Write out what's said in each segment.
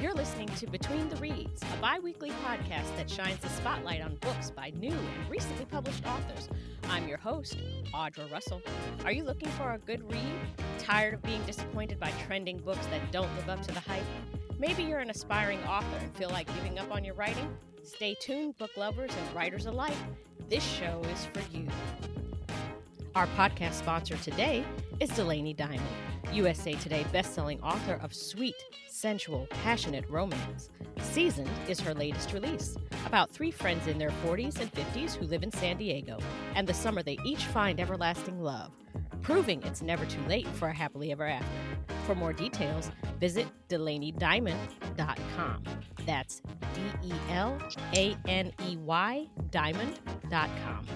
You're listening to Between the Reads, a bi weekly podcast that shines a spotlight on books by new and recently published authors. I'm your host, Audra Russell. Are you looking for a good read? Tired of being disappointed by trending books that don't live up to the hype? Maybe you're an aspiring author and feel like giving up on your writing? Stay tuned, book lovers and writers alike. This show is for you. Our podcast sponsor today is Delaney Diamond, USA Today bestselling author of Sweet, Sensual, Passionate Romance. Seasoned is her latest release about three friends in their 40s and 50s who live in San Diego, and the summer they each find everlasting love, proving it's never too late for a happily ever after. For more details, visit DelaneyDiamond.com. That's D E L A N E Y Diamond.com.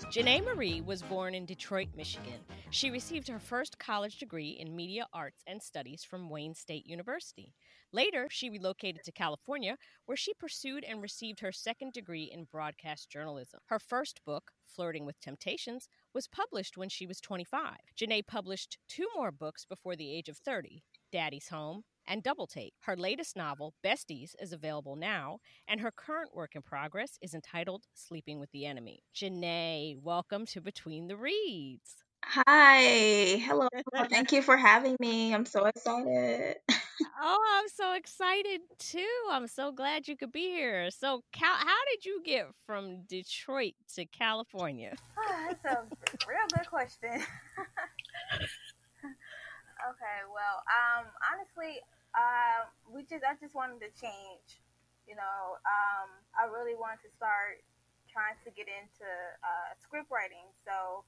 Janae Marie was born in Detroit, Michigan. She received her first college degree in media arts and studies from Wayne State University. Later, she relocated to California, where she pursued and received her second degree in broadcast journalism. Her first book, Flirting with Temptations, was published when she was 25. Janae published two more books before the age of 30 Daddy's Home and Double Take. Her latest novel, Besties, is available now, and her current work in progress is entitled Sleeping with the Enemy. Janae, welcome to Between the Reads. Hi. Hello. Thank you for having me. I'm so excited. oh, I'm so excited too. I'm so glad you could be here. So, Cal, how did you get from Detroit to California? Ah, that's a real good question. okay, well, um, honestly, uh, we just I just wanted to change. You know, um, I really wanted to start trying to get into uh, script writing. So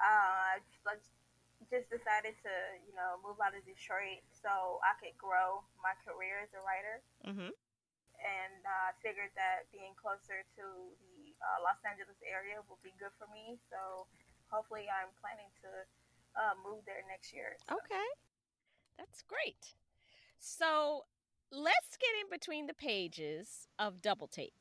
uh, I just decided to, you know, move out of Detroit so I could grow my career as a writer. Mm-hmm. And uh, figured that being closer to the uh, Los Angeles area will be good for me. So hopefully, I'm planning to uh, move there next year. So. Okay, that's great. So let's get in between the pages of Double Take.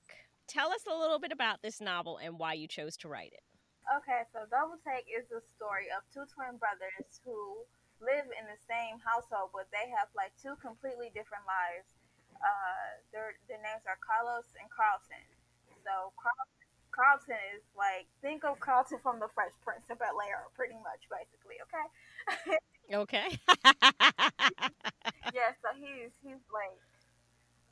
Tell us a little bit about this novel and why you chose to write it. Okay, so Double Take is the story of two twin brothers who live in the same household, but they have like two completely different lives. Uh, their their names are Carlos and Carlton. So Carlton, Carlton is like think of Carlton from the Fresh Prince of Bel Air, pretty much, basically. Okay. Okay. yeah, so he's he's like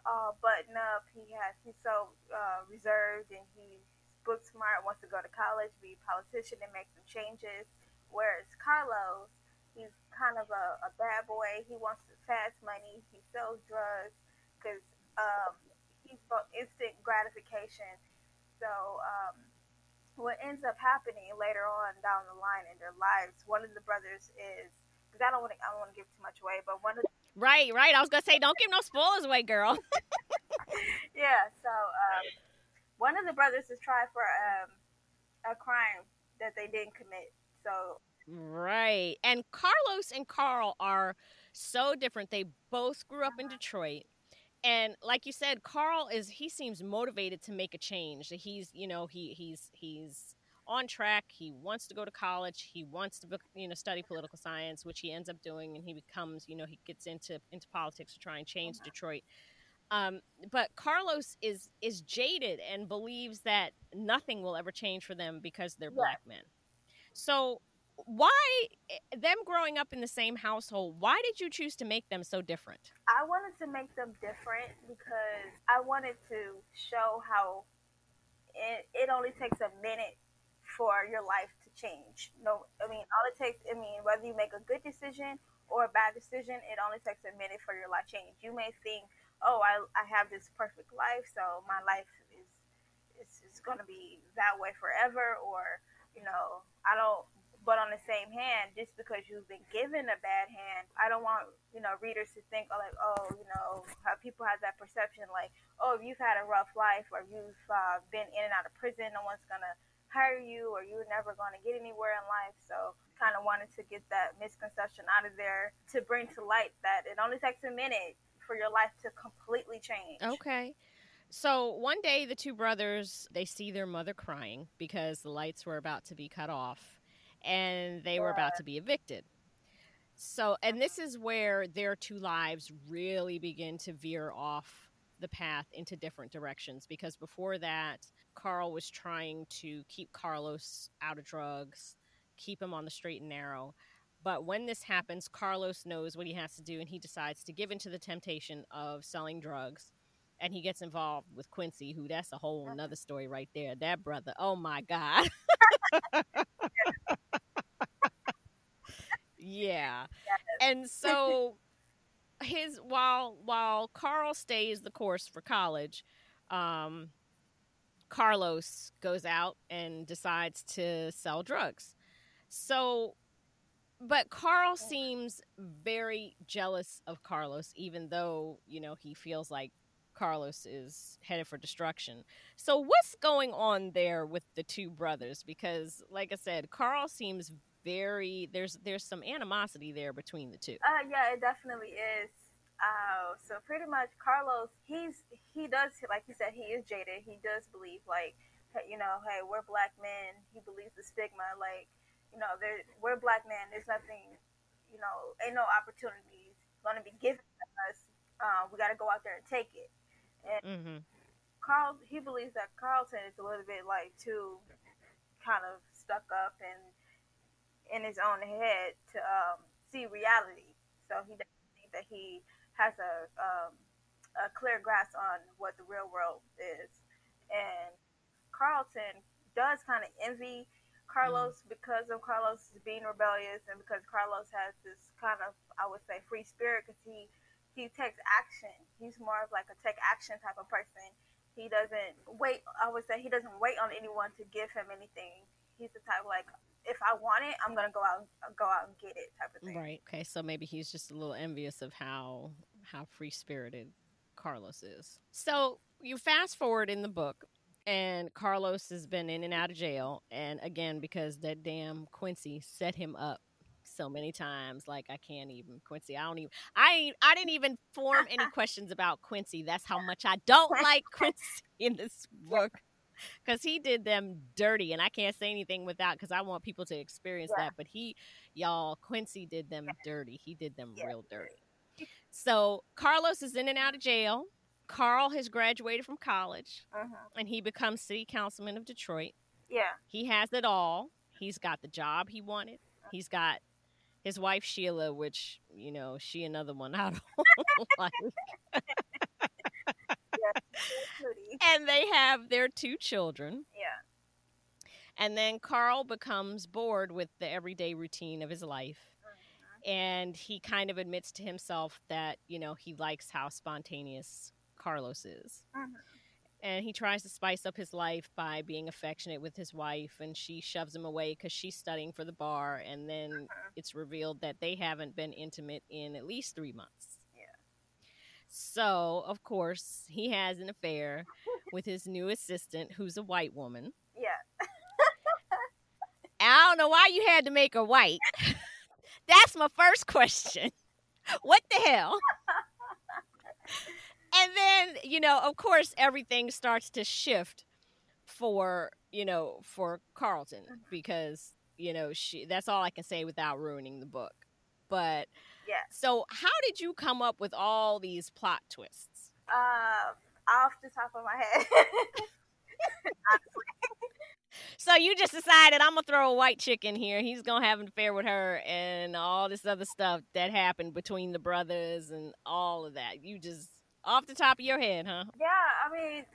uh button up. He has he's so uh, reserved and he's book smart, wants to go to college, be a politician, and make some changes. Whereas Carlos, he's kind of a, a bad boy. He wants the fast money. He sells drugs because um, he's for instant gratification. So um, what ends up happening later on down the line in their lives, one of the brothers is because I don't want to I don't want to give too much away, but one of the, right, right. I was gonna say don't give no spoilers away, girl. yeah. So um, one of the brothers is tried for um, a crime that they didn't commit. So right, and Carlos and Carl are so different. They both grew up in Detroit. And like you said, Carl is he seems motivated to make a change. He's, you know, he he's he's on track. He wants to go to college. He wants to, you know, study political science, which he ends up doing, and he becomes, you know, he gets into into politics to try and change Detroit. Um, but Carlos is is jaded and believes that nothing will ever change for them because they're yeah. black men. So why eh, them growing up in the same household why did you choose to make them so different i wanted to make them different because i wanted to show how it, it only takes a minute for your life to change. No, I mean, all it takes, I mean, whether you make a good decision or a bad decision, it only takes a minute for your life change. You may think, oh, I, I have this perfect life, so my life is, is, is going to be that way forever, or, you know, I don't, but on the same hand, just because you've been given a bad hand, I don't want you know readers to think oh, like oh you know how people have that perception like oh if you've had a rough life or you've uh, been in and out of prison, no one's gonna hire you or you're never going to get anywhere in life. So kind of wanted to get that misconception out of there to bring to light that it only takes a minute for your life to completely change. Okay. So one day the two brothers they see their mother crying because the lights were about to be cut off and they yeah. were about to be evicted. So, and this is where their two lives really begin to veer off the path into different directions because before that, Carl was trying to keep Carlos out of drugs, keep him on the straight and narrow. But when this happens, Carlos knows what he has to do and he decides to give into the temptation of selling drugs. And he gets involved with Quincy, who that's a whole nother story right there. That brother, oh my God. yeah. And so his while while Carl stays the course for college, um, Carlos goes out and decides to sell drugs. So, but Carl seems very jealous of Carlos, even though, you know, he feels like Carlos is headed for destruction. So, what's going on there with the two brothers? Because, like I said, Carl seems very there's there's some animosity there between the two. Uh, yeah, it definitely is. Uh, so pretty much Carlos, he's he does like you said, he is jaded. He does believe like, you know, hey, we're black men. He believes the stigma, like, you know, there we're black men. There's nothing, you know, ain't no opportunities going to be given to us. Uh, we got to go out there and take it. And mm-hmm. Carl, he believes that Carlton is a little bit like too kind of stuck up and in his own head to um, see reality. So he doesn't think that he has a um, a clear grasp on what the real world is, and Carlton does kind of envy Carlos mm. because of Carlos being rebellious and because Carlos has this kind of I would say free spirit because he he takes action. He's more of like a take action type of person. He doesn't wait. I would say he doesn't wait on anyone to give him anything. He's the type like if I want it, I'm gonna go out and uh, go out and get it type of thing. Right. Okay. So maybe he's just a little envious of how how free spirited Carlos is. So you fast forward in the book, and Carlos has been in and out of jail, and again because that damn Quincy set him up so many times like i can't even quincy i don't even i i didn't even form any questions about quincy that's how much i don't like quincy in this book because he did them dirty, and I can't say anything without because I want people to experience yeah. that. But he, y'all, Quincy did them dirty. He did them yeah. real dirty. So Carlos is in and out of jail. Carl has graduated from college, uh-huh. and he becomes city councilman of Detroit. Yeah, he has it all. He's got the job he wanted. He's got his wife Sheila, which you know she another one I don't like. and they have their two children. Yeah. And then Carl becomes bored with the everyday routine of his life. Mm-hmm. And he kind of admits to himself that, you know, he likes how spontaneous Carlos is. Mm-hmm. And he tries to spice up his life by being affectionate with his wife, and she shoves him away because she's studying for the bar. And then mm-hmm. it's revealed that they haven't been intimate in at least three months. So, of course, he has an affair with his new assistant, who's a white woman. Yeah. I don't know why you had to make her white. That's my first question. What the hell? and then, you know, of course, everything starts to shift for, you know, for Carlton mm-hmm. because, you know, she that's all I can say without ruining the book. But yeah. So, how did you come up with all these plot twists? Uh, off the top of my head. so you just decided I'm gonna throw a white chick in here. He's gonna have an affair with her, and all this other stuff that happened between the brothers and all of that. You just off the top of your head, huh? Yeah, I mean,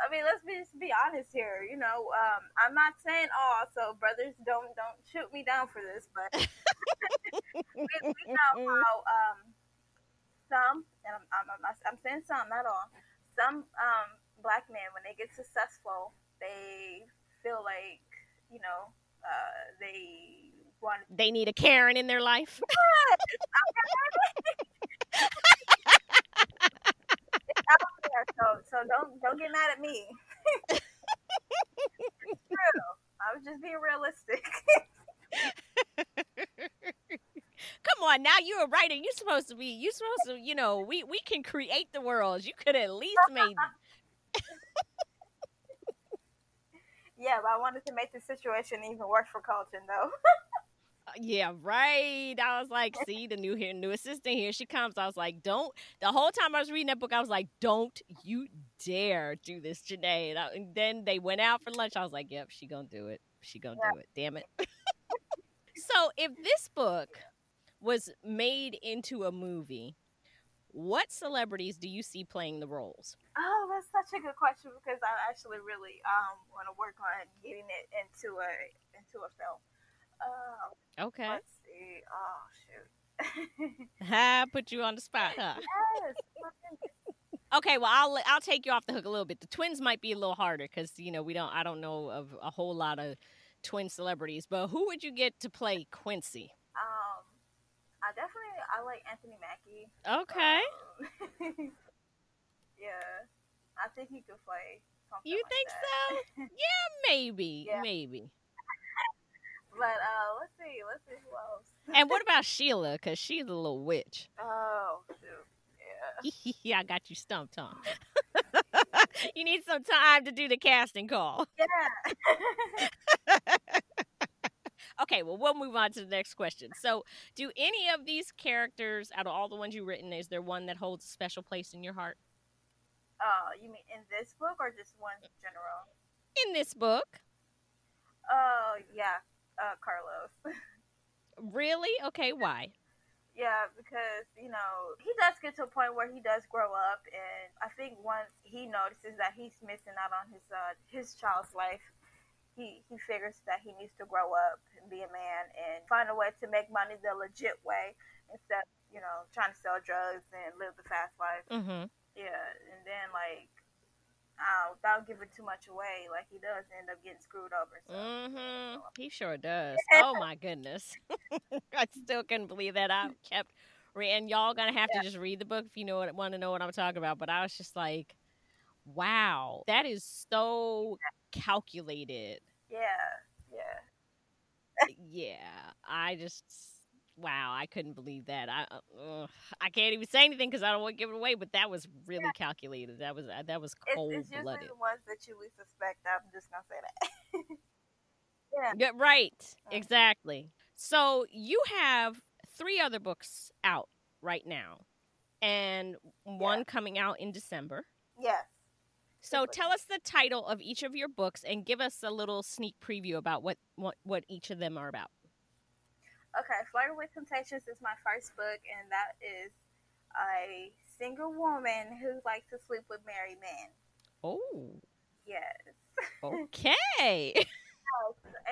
I mean, let's be just be honest here. You know, um, I'm not saying all, so brothers don't don't shoot me down for this, but we, we, know how um, some, and I'm, I'm, I'm, I'm saying some, not all, some um, black men when they get successful, they feel like you know uh, they want they need a Karen in their life. so don't don't get mad at me. true. I was just being realistic. Come on, now you're a writer. You're supposed to be. You're supposed to. You know, we we can create the worlds. You could at least made. yeah, but I wanted to make the situation even worse for Carlton, though. Uh, yeah, right. I was like, see, the new here, new assistant here, she comes. I was like, don't. The whole time I was reading that book, I was like, don't you dare do this, Janae. And, I, and then they went out for lunch. I was like, yep, she gonna do it. She gonna Yeah. do it. Damn it. so if this book was made into a movie, what celebrities do you see playing the roles? Oh, that's such a good question because I actually really um want to work on getting it into a into a film. Uh, Okay. Let's see. Oh shoot. Ha, put you on the spot, huh? yes. Okay, well, I'll I'll take you off the hook a little bit. The twins might be a little harder because you know we don't I don't know of a whole lot of twin celebrities, but who would you get to play Quincy? Um, I definitely I like Anthony Mackie. Okay, Um, yeah, I think he could play. You like think that. so? Yeah, maybe, Yeah. maybe. But uh, let's see, let's see who else. And what about Sheila? Because she's a little witch. Oh shoot, yeah. I got you stumped, huh? you need some time to do the casting call. Yeah. Okay, well, we'll move on to the next question. So, do any of these characters, out of all the ones you've written, is there one that holds a special place in your heart? Oh, you mean in this book or just one in general? In this book? Oh yeah, uh, Carlos. Really? Okay, why? Yeah, because you know he does get to a point where he does grow up, and I think once he notices that he's missing out on his uh, his child's life, he he figures that he needs to grow up and be a man and find a way to make money the legit way instead, of, you know, trying to sell drugs and live the fast life. Mm-hmm. Yeah, and then like. Uh, without giving too much away, like he does end up getting screwed over. So. Mm-hmm. He sure does. Oh my goodness. I still couldn't believe that. I kept and y'all gonna have to just read the book if you know what want to know what I'm talking about. But I was just like, wow, that is so calculated. Yeah, yeah. yeah, I just wow, I couldn't believe that. I uh, I can't even say anything because I don't want to give it away. But that was really calculated. That was uh, that was It's, cold it's usually blooded. the ones that you would suspect. I'm just gonna say that. yeah. Yeah, right. Mm. Exactly. So you have three other books out right now, and one coming out in December. Yes. So tell us the title of each of your books and give us a little sneak preview about what what, what each of them are about. Okay. Flirting with Temptations is my first book, and that is a single woman who likes to sleep with married men. Oh, Yes. okay.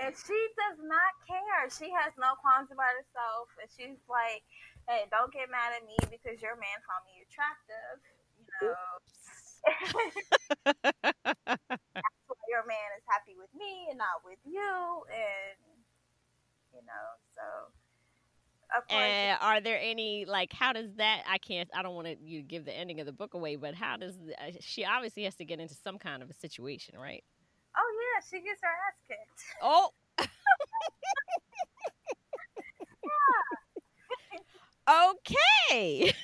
And she does not care. She has no qualms about herself, and she's like, "Hey, don't get mad at me because your man found me attractive." You know. your man is happy with me and not with you, and you know, so of course, and are there any like how does that? I can't. I don't want to you give the ending of the book away, but how does the, uh, she obviously has to get into some kind of a situation, right? oh yeah, she gets her ass kicked. Oh. okay.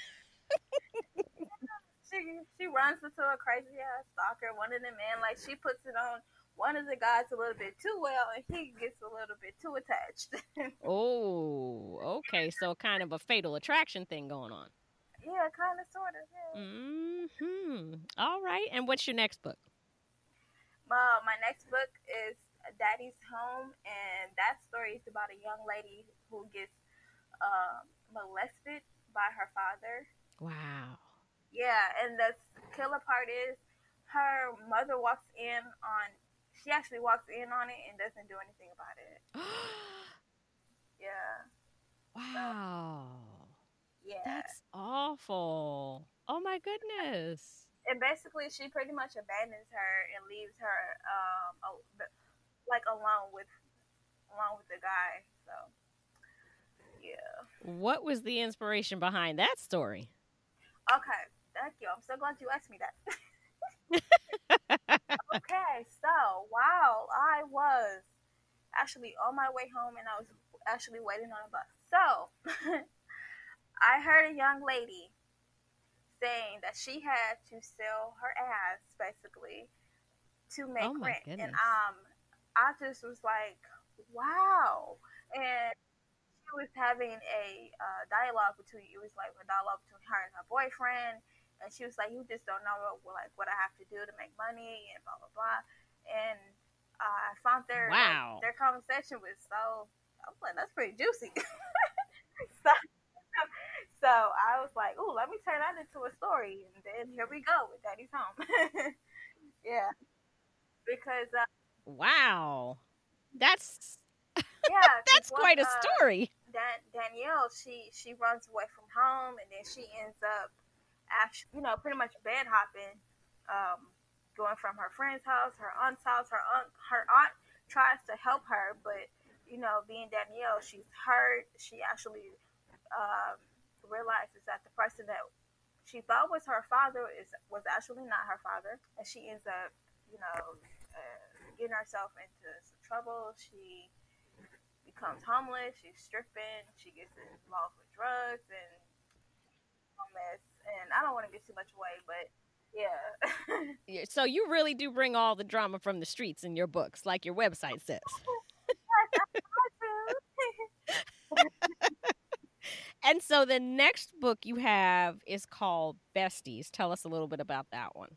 She she runs into a crazy ass stalker, one of the men, like she puts it on one of the guys a little bit too well, and he gets a little bit too attached. Oh, okay. So kind of a fatal attraction thing going on. yeah, kind of, sort of. Yeah. Hmm. All right. And what's your next book? Well, my next book is Daddy's Home, and that story is about a young lady who gets um, molested by her father. Wow. Yeah, and the killer part is her mother walks in on. She actually walks in on it and doesn't do anything about it. Yeah, wow. yeah. That's awful. Oh my goodness. and basically, she pretty much abandons her and leaves her um like alone with alone with the guy. So yeah. What was the inspiration behind that story? Okay, thank you. I'm so glad you asked me that. okay, so while I was actually on my way home and I was actually waiting on a bus, so I heard a young lady saying that she had to sell her ass basically to make Oh rent, and um, I just was like, wow, and she was having a uh, dialogue between it was like a dialogue between her and her boyfriend, and she was like, "You just don't know what, like what I have to do to make money and blah blah blah," and uh, I found their wow like, their conversation was so I was like, "That's pretty juicy." so, so I was like, "Ooh, let me turn that into a story," and then here we go with Daddy's Home. yeah, because uh, wow, that's yeah, that's quite a uh, story. Dan- Danielle, she she runs away from home, and then she ends up actually, you know, pretty much bed hopping, um, going from her friend's house, her aunt's house. Her aunt, her aunt tries to help her, but you know, being Danielle, she's hurt. She actually um, realizes that the person that she thought was her father is was actually not her father, and she ends up, you know, uh, getting herself into some trouble. She becomes homeless. She's stripping. She gets involved with drugs and a mess. And I don't want to get too much away, but yeah. Yeah, So you really do bring all the drama from the streets in your books, like your website says. And so the next book you have is called Besties. Tell us a little bit about that one.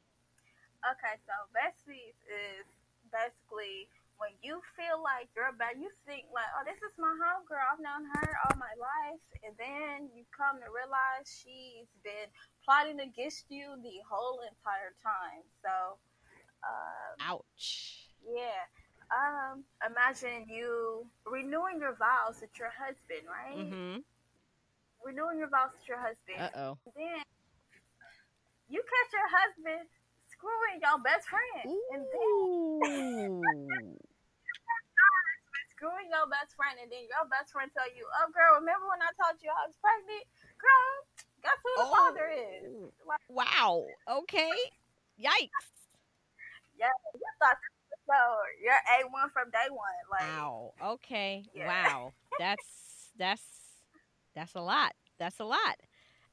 Okay, so besties is basically when you feel like you're bad, you think like, oh, this is my homegirl. I've known her all my life, and then you come to realize she's been plotting against you the whole entire time. So, um, Ouch. yeah. Um, imagine you renewing your vows with your husband, right? Mm-hmm. Renewing your vows with your husband. Uh oh. then you catch your husband screwing your best friend. And then Ooh. screwing your best friend and then your best friend tell you, Oh girl, remember when I told you I was pregnant? Girl, guess who the Oh. father is? Like, Wow. Okay. Yikes. yeah, you thought so you're A one from day one. Like Wow. Okay. Yeah. Wow. That's that's that's a lot. That's a lot.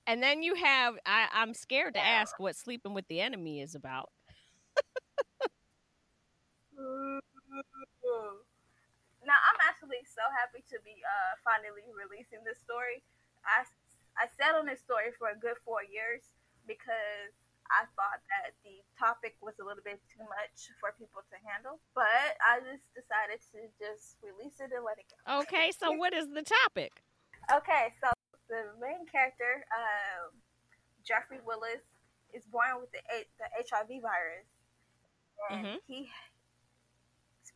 And then you have I, I'm scared to Yeah. ask what sleeping with the enemy is about. Mm-hmm. Now I'm actually so happy to be uh, finally releasing this story. I, I sat on this story for a good four years because I thought that the topic was a little bit too much for people to handle. But I just decided to just release it and let it go. Okay, so what is the topic? Okay, so the main character, um, Jeffrey Willis, is born with the the HIV virus, and Mhm. he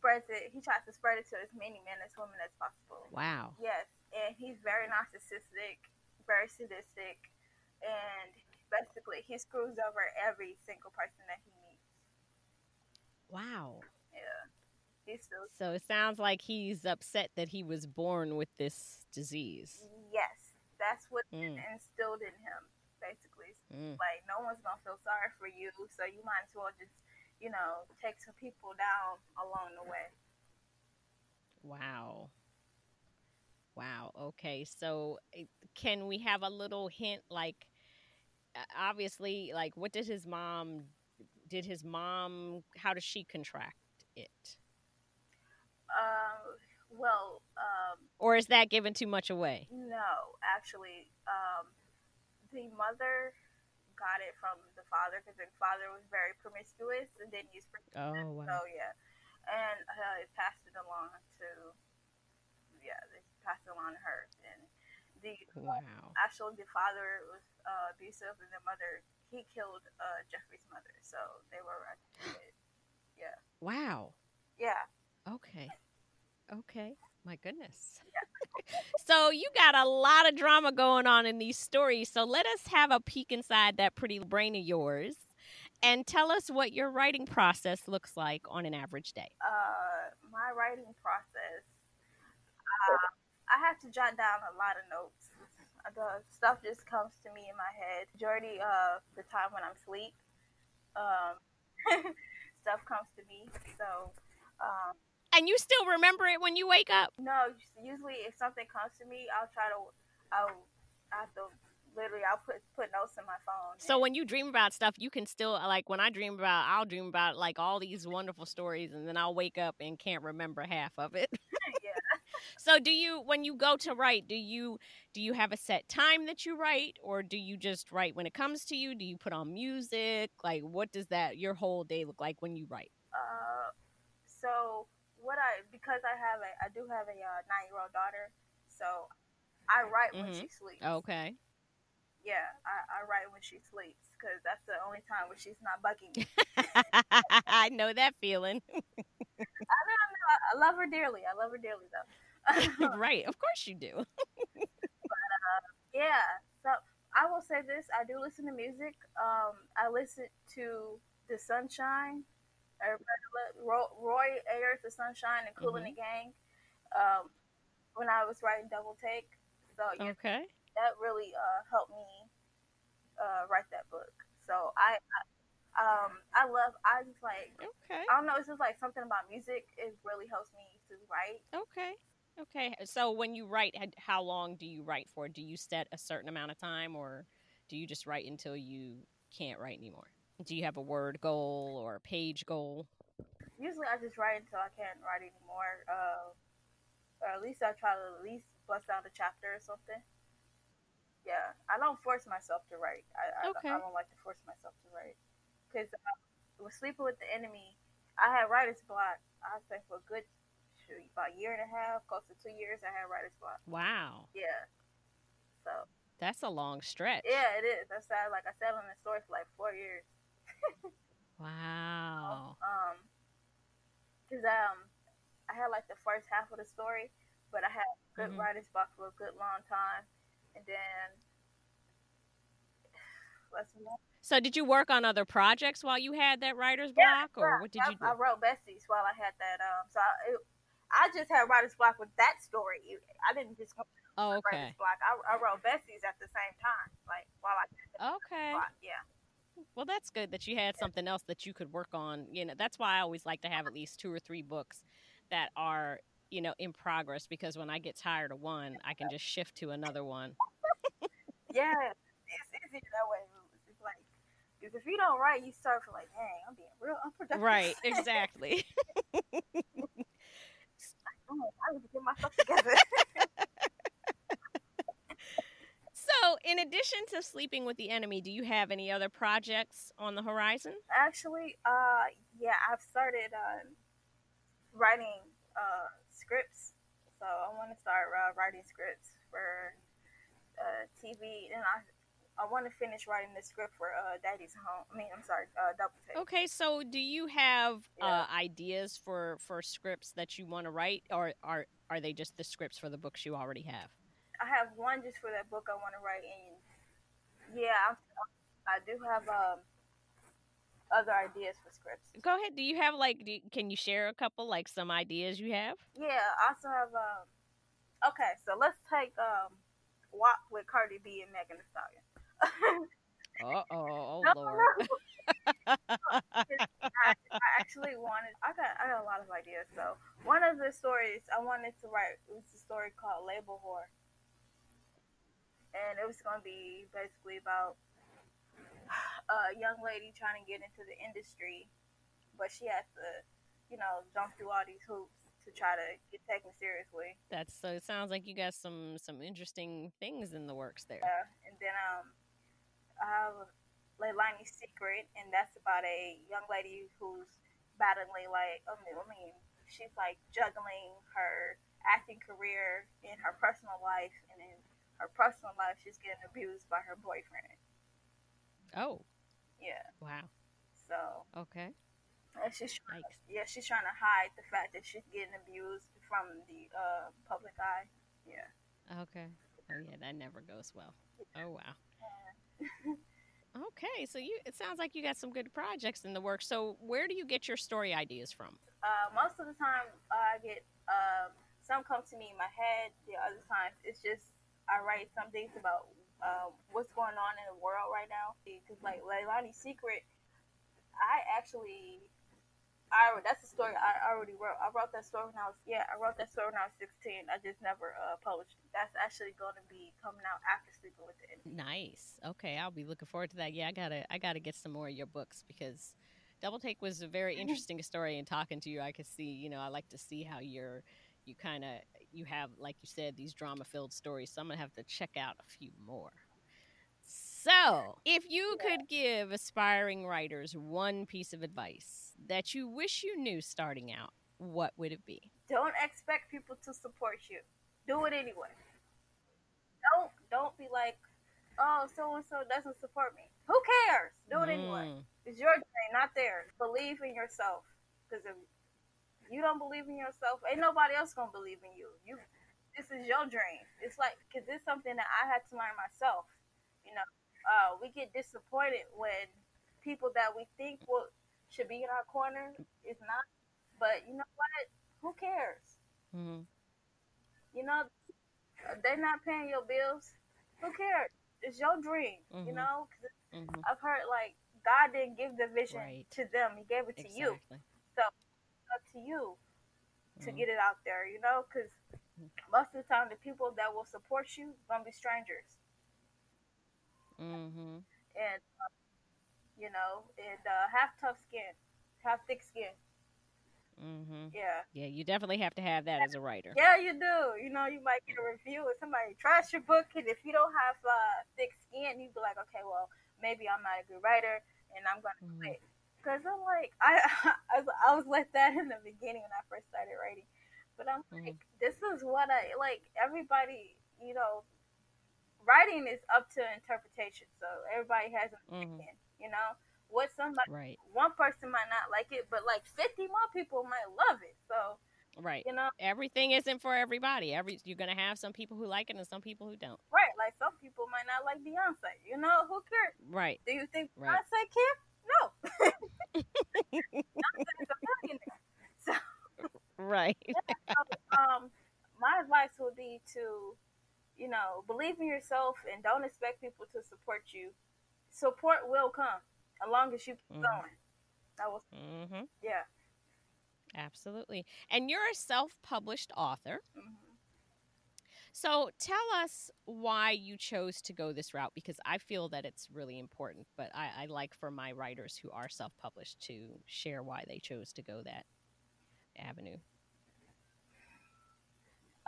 spreads it. He tries to spread it to as many men as women as possible. Wow. Yes, and he's very narcissistic, very sadistic, and basically he screws over every single person that he meets. Wow. Yeah, he's still So it sounds like he's upset that he was born with this disease. yes, that's what Mm. instilled in him. Basically, Mm. like no one's gonna feel sorry for you, so you might as well just, you know, take some people down along the way. Wow. Wow. Okay. So eh, can we have a little hint like obviously like what did his mom did his mom how does she contract it? Um, well, um, Or is that giving too much away? no, actually, um, the mother got it from the father because the father was very promiscuous, and then he's Oh wow. so yeah, and uh, it passed it along to yeah, they passed it along to her, and the Wow. actually the father was uh, abusive, and the mother he killed uh, Jeffrey's mother, so they were arrested. Yeah, Wow. yeah. Okay. Okay. My goodness. So you got a lot of drama going on in these stories. So let us have a peek inside that pretty brain of yours and tell us what your writing process looks like on an average day. uh, my writing process, uh, I have to jot down a lot of notes. The stuff just comes to me in my head. Majority of the time when I'm asleep, um, stuff comes to me. So, um, And you still remember it when you wake up? no, usually if something comes to me, I'll try to, I'll, I have to literally, I'll put put notes in my phone. So when you dream about stuff, you can still like when I dream about I'll dream about like all these wonderful stories and then I'll wake up and can't remember half of it. yeah, So do you when you go to write, do you do you have a set time that you write or do you just write when it comes to you? Do you put on music? Like what does that your whole day look like when you write? Uh, so what I because I have a I do have a uh, nine year old daughter, so I write when Mhm. she sleeps. Okay. Yeah, I, I write when she sleeps because that's the only time when she's not bugging me. I know that feeling. I, I love her dearly. I love her dearly though. right. Of course you do. yeah. So I will say this: I do listen to music. Um, I listen to the Sunshine. Everybody lo- Ro- Roy Ayers, the Sunshine, and Kool and the Gang. Um, when I was writing Double Take, so yeah, Okay. that really uh, helped me uh, write that book. So I, I, um, I love. I just like. Okay. I don't know. It's just like something about music. It really helps me to write. Okay. Okay. So when you write, how long do you write for? Do you set a certain amount of time or do you just write until you can't write anymore? Do you have a word goal or a page goal? Usually, I just write until I can't write anymore. Uh, or at least I try to at least bust out a chapter or something. Yeah, I don't force myself to write. I, I, Okay. I don't like to force myself to write because uh, with sleeping with the enemy, I had writer's block. I say for a good shoot, about a year and a half, close to two years, I had writer's block. Wow. Yeah. So That's a long stretch. yeah, it is. That's sad. Like I said on the story for like four years. Wow. Um, cause um, I had like the first half of the story, but I had good Mhm. writer's block for a good long time, and then let's move. So did you work on other projects while you had that writer's Yeah, block or what did I, you do? I wrote Besties while I had that. Um, so I, it, I just had writer's block with that story. I didn't just come Oh, okay. writer's block. I, I wrote Besties at the same time, like while I had Okay. block. Yeah. Well, that's good that you had something else that you could work on. You know, that's why I always like to have at least two or three books that are, you know, in progress because when I get tired of one, I can just shift to another one. Yeah, it's easier that way. It's like, because if you don't write, you start for like, dang, I'm being real unproductive. Right, exactly. Oh, I need to get myself together. So, in addition to sleeping with the enemy, do you have any other projects on the horizon? Actually, uh, yeah, I've started um, writing uh, scripts. So I want to start uh, writing scripts for uh, TV, and I I want to finish writing the script for uh, Daddy's Home. I mean, I'm sorry, uh, Double Take. Okay, so do you have Yeah. uh, ideas for for scripts that you want to write, or are are they just the scripts for the books you already have? I have one just for that book I want to write, and yeah, I, I do have um, other ideas for scripts. Go ahead. Do you have like? Do you, can you share a couple like some ideas you have? Yeah, I also have um. Okay, so let's take um, WAP with Cardi B and Megan Thee Stallion. Uh oh, oh Lord. I, I actually wanted. I got. I got a lot of ideas. So one of the stories I wanted to write was a story called Label Whore, and it was going to be basically about a young lady trying to get into the industry, but she has to, you know, jump through all these hoops to try to get taken seriously. That's so. It sounds like you got some some interesting things in the works there. Yeah, and then um, I have Leilani's Secret, and that's about a young lady who's battling like I mean, I mean, she's like juggling her acting career in her personal life, and in her personal life, she's getting abused by her boyfriend. Oh, Yeah, wow. so Okay. and she's trying, Yikes. yeah, she's trying to hide the fact that she's getting abused from the uh, public eye. Yeah. Okay. Oh yeah, that never goes well. Oh wow. Okay, so you it sounds like you got some good projects in the works. So where do you get your story ideas from? Uh, most of the time, I get um, some come to me in my head. The other times, it's just I write some things about um, what's going on in the world right now. Because like Leilani's Secret, I actually, I that's a story I already wrote. I wrote that story when I was yeah, I wrote that story when I was sixteen. I just never uh, published. it. That's actually going to be coming out after Sleeping with the Enemy. Nice. Okay, I'll be looking forward to that. Yeah, I gotta I gotta get some more of your books because Double Take was a very interesting story. And talking to you, I could see you know I like to see how you're you kind of you have, like you said, these drama filled stories. So I'm going to have to check out a few more. So, if you could give aspiring writers one piece of advice that you wish you knew starting out, what would it be? Don't expect people to support you. Do it anyway. Don't don't be like, oh, so and so doesn't support me. Who cares? Do it anyway. Mm, It's your dream, not theirs. Believe in yourself. Because if you don't believe in yourself, ain't nobody else gonna believe in you. You, this is your dream. It's like because it's something that I had to learn myself. You know, uh, we get disappointed when people that we think will should be in our corner is not. But you know what? Who cares? mhm. You know, they're not paying your bills. Who cares? It's your dream. You Mhm. know, 'Cause Mhm. I've heard like God didn't give the vision Right. to them; He gave it to you. Up to you to Mhm. get it out there. You know, because most of the time, the people that will support you gonna be strangers, Mhm. and uh, you know, and uh, have tough skin, have thick skin. Mhm. Yeah, Yeah, you definitely have to have that as a writer. yeah, you do. You know, you might get a review and somebody trash your book, and if you don't have uh, thick skin, you'd be like, okay, well, maybe I'm not a good writer, and I'm gonna Mhm. quit. Because I'm like, I, I, was- I was like that in the beginning when I first started writing. But I'm Mhm. like, this is what I like. Everybody, you know, writing is up to interpretation. So everybody has an Mhm. opinion, you know? What somebody, Right. one person might not like it, but like 50 more people might love it. So, Right. you know, Everything isn't for everybody. Every you're gonna have some people who like it and some people who don't. right. Like some people might not like Beyonce, you know? Who cares? Right. Do you think Right. Beyonce care? No. Beyonce's a millionaire. So, Right. um, my advice would be to, you know, believe in yourself and don't expect people to support you. Support will come as long as you keep Mhm. going. That was hmm yeah. Absolutely. And you're a self-published author. hmm So tell us why you chose to go this route because I feel that it's really important. But I, I like for my writers who are self published to share why they chose to go that avenue.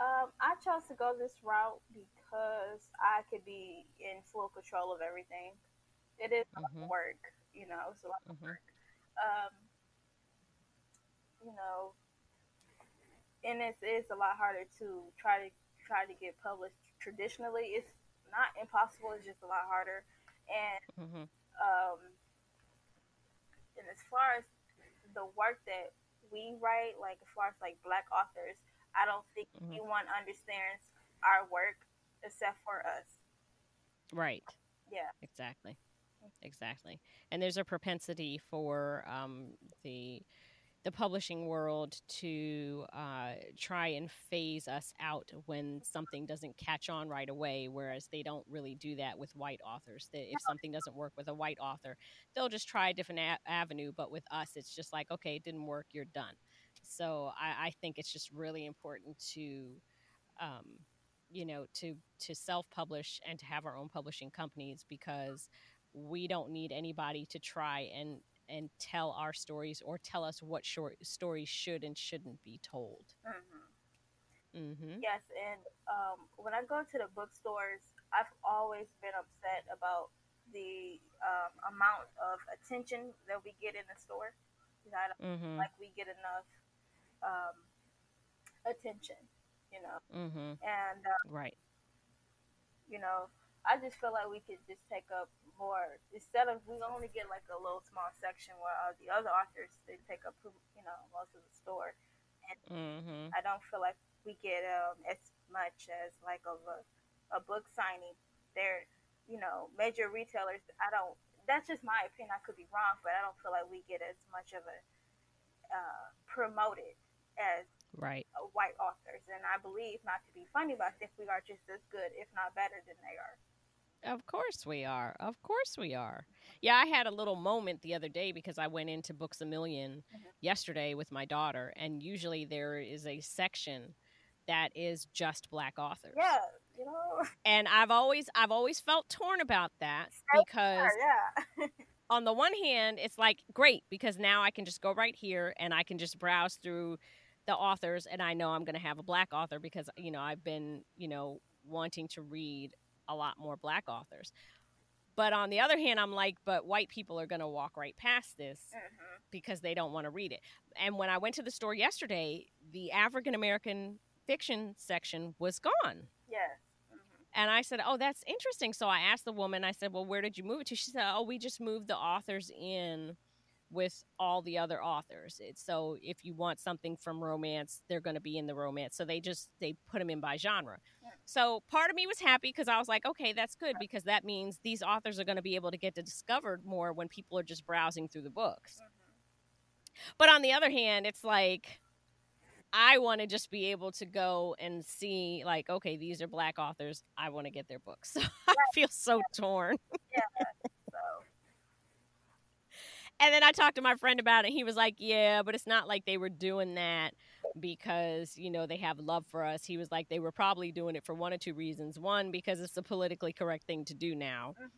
Um, I chose to go this route because I could be in full control of everything. It is a lot Mhm. of work, you know. It's a lot of Mhm. work. Um, you know, and it's, it's a lot harder to try to try to get published traditionally. It's not impossible. It's just a lot harder. And hmm um, and as far as the work that we write, like as far as like black authors, I don't think Mhm. anyone understands our work except for us. Right. Yeah. Exactly. Exactly. And there's a propensity for um, the the publishing world to uh, try and phase us out when something doesn't catch on right away, whereas they don't really do that with white authors. They, if something doesn't work with a white author, they'll just try a different a- avenue. But with us, it's just like, okay, it didn't work, you're done. So I, I think it's just really important to um, you know to to self-publish and to have our own publishing companies because we don't need anybody to try and and tell our stories or tell us what short stories should and shouldn't be told hmm mm-hmm. Yes, and um, when I go to the bookstores, I've always been upset about the um, amount of attention that we get in the store. You know, I don't Mm-hmm. like we get enough um, attention. You know, Mm-hmm. and uh, right you know, I just feel like we could just take up more instead of we only get like a little small section where uh, the other authors they take up you know most of the store. mm-hmm. I don't feel like we get um, as much as like of a, a book signing. They're you know major retailers. I don't. That's just my opinion. I could be wrong, but I don't feel like we get as much of a uh, promoted as right white authors. And I believe not to be funny, but I think we are just as good, if not better, than they are. Of course we are. Of course we are. Yeah, I had a little moment the other day because I went into Books-A-Million Mhm. yesterday with my daughter, and usually there is a section that is just black authors. Yeah, you know. And I've always I've always felt torn about that Same because yeah. on the one hand, it's like great because now I can just go right here and I can just browse through the authors, and I know I'm going to have a black author because you know I've been you know wanting to read a lot more black authors. But on the other hand, I'm like, but white people are going to walk right past this hmm because they don't want to read it. And when I went to the store yesterday, the African American fiction section was gone. Yes. hmm And I said, Oh, that's interesting. So I asked the woman, I said, Well, where did you move it to? She said, Oh, we just moved the authors in with all the other authors. It's so if you want something from romance, they're going to be in the romance. So they just they put them in by genre. So part of me was happy because I was like, okay, that's good because that means these authors are going to be able to get to discovered more when people are just browsing through the books. Mm-hmm. But on the other hand, it's like I want to just be able to go and see, like, okay, these are black authors. I want to get their books. So I feel so torn. So And then I talked to my friend about it. He was like, yeah, but it's not like they were doing that because, you know, they have love for us. He was like, they were probably doing it for one or two reasons. One, because it's the politically correct thing to do now. mhm.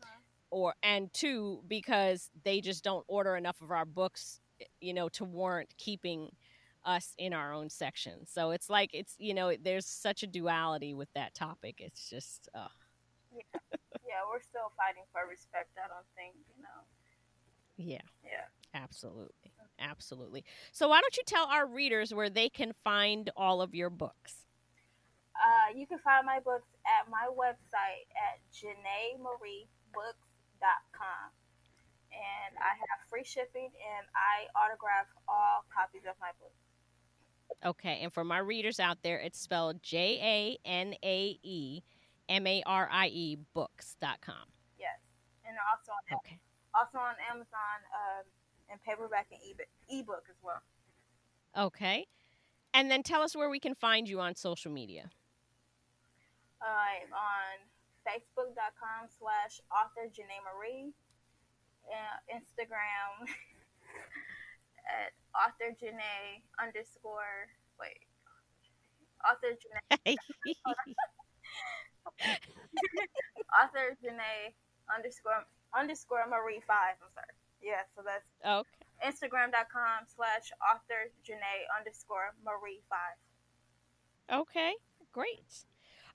Or, and two, because they just don't order enough of our books, you know, to warrant keeping us in our own section. So it's like, it's, you know, there's such a duality with that topic. It's just, uh, yeah, we're still fighting for respect. I don't think you know. Yeah. Yeah. Absolutely. Absolutely. So why don't you tell our readers where they can find all of your books? Uh, you can find my books at my website at janaemariebooks.com. And I have free shipping and I autograph all copies of my books. Okay, and for my readers out there, it's spelled J A N A E M A R I E books.com. Yes. And also on, Okay. Also on Amazon um, and paperback and ebook, ebook as well. Okay. And then tell us where we can find you on social media. I'm on Facebook.com slash author Janae Marie. And Instagram at author Janae underscore wait. Author Janae author Janae underscore underscore Marie five. I'm sorry. Yeah, so that's okay. Instagram.com slash author Janae underscore Marie five. Okay. Great.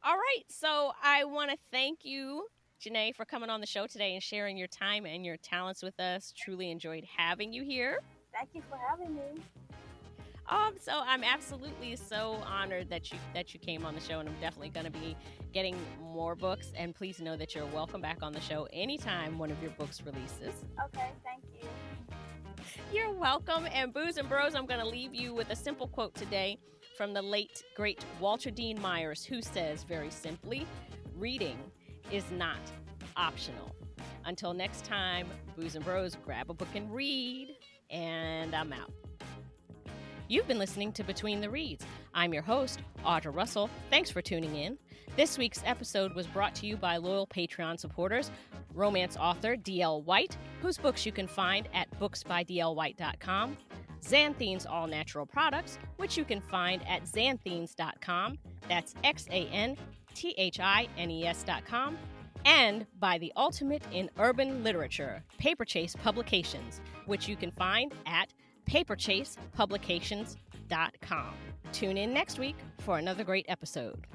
All right. So I want to thank you, Janae, for coming on the show today and sharing your time and your talents with us. Truly enjoyed having you here. Thank you for having me. Um, so I'm absolutely so honored that you that you came on the show, and I'm definitely going to be getting more books. And please know that you're welcome back on the show anytime one of your books releases. Okay, thank you. You're welcome. And booze and bros, I'm going to leave you with a simple quote today from the late great Walter Dean Myers, who says very simply, "Reading is not optional." Until next time, booze and bros, grab a book and read. And I'm out. You've been listening to Between the Reads. I'm your host, Audra Russell. Thanks for tuning in. This week's episode was brought to you by loyal Patreon supporters, romance author D.L. White, whose books you can find at booksbydlwhite.com, Xanthine's All Natural Products, which you can find at xanthines.com. That's X A N T H I N E S.com. And by the Ultimate in Urban Literature, Paper Chase Publications, which you can find at paperchasepublications.com. Tune in next week for another great episode.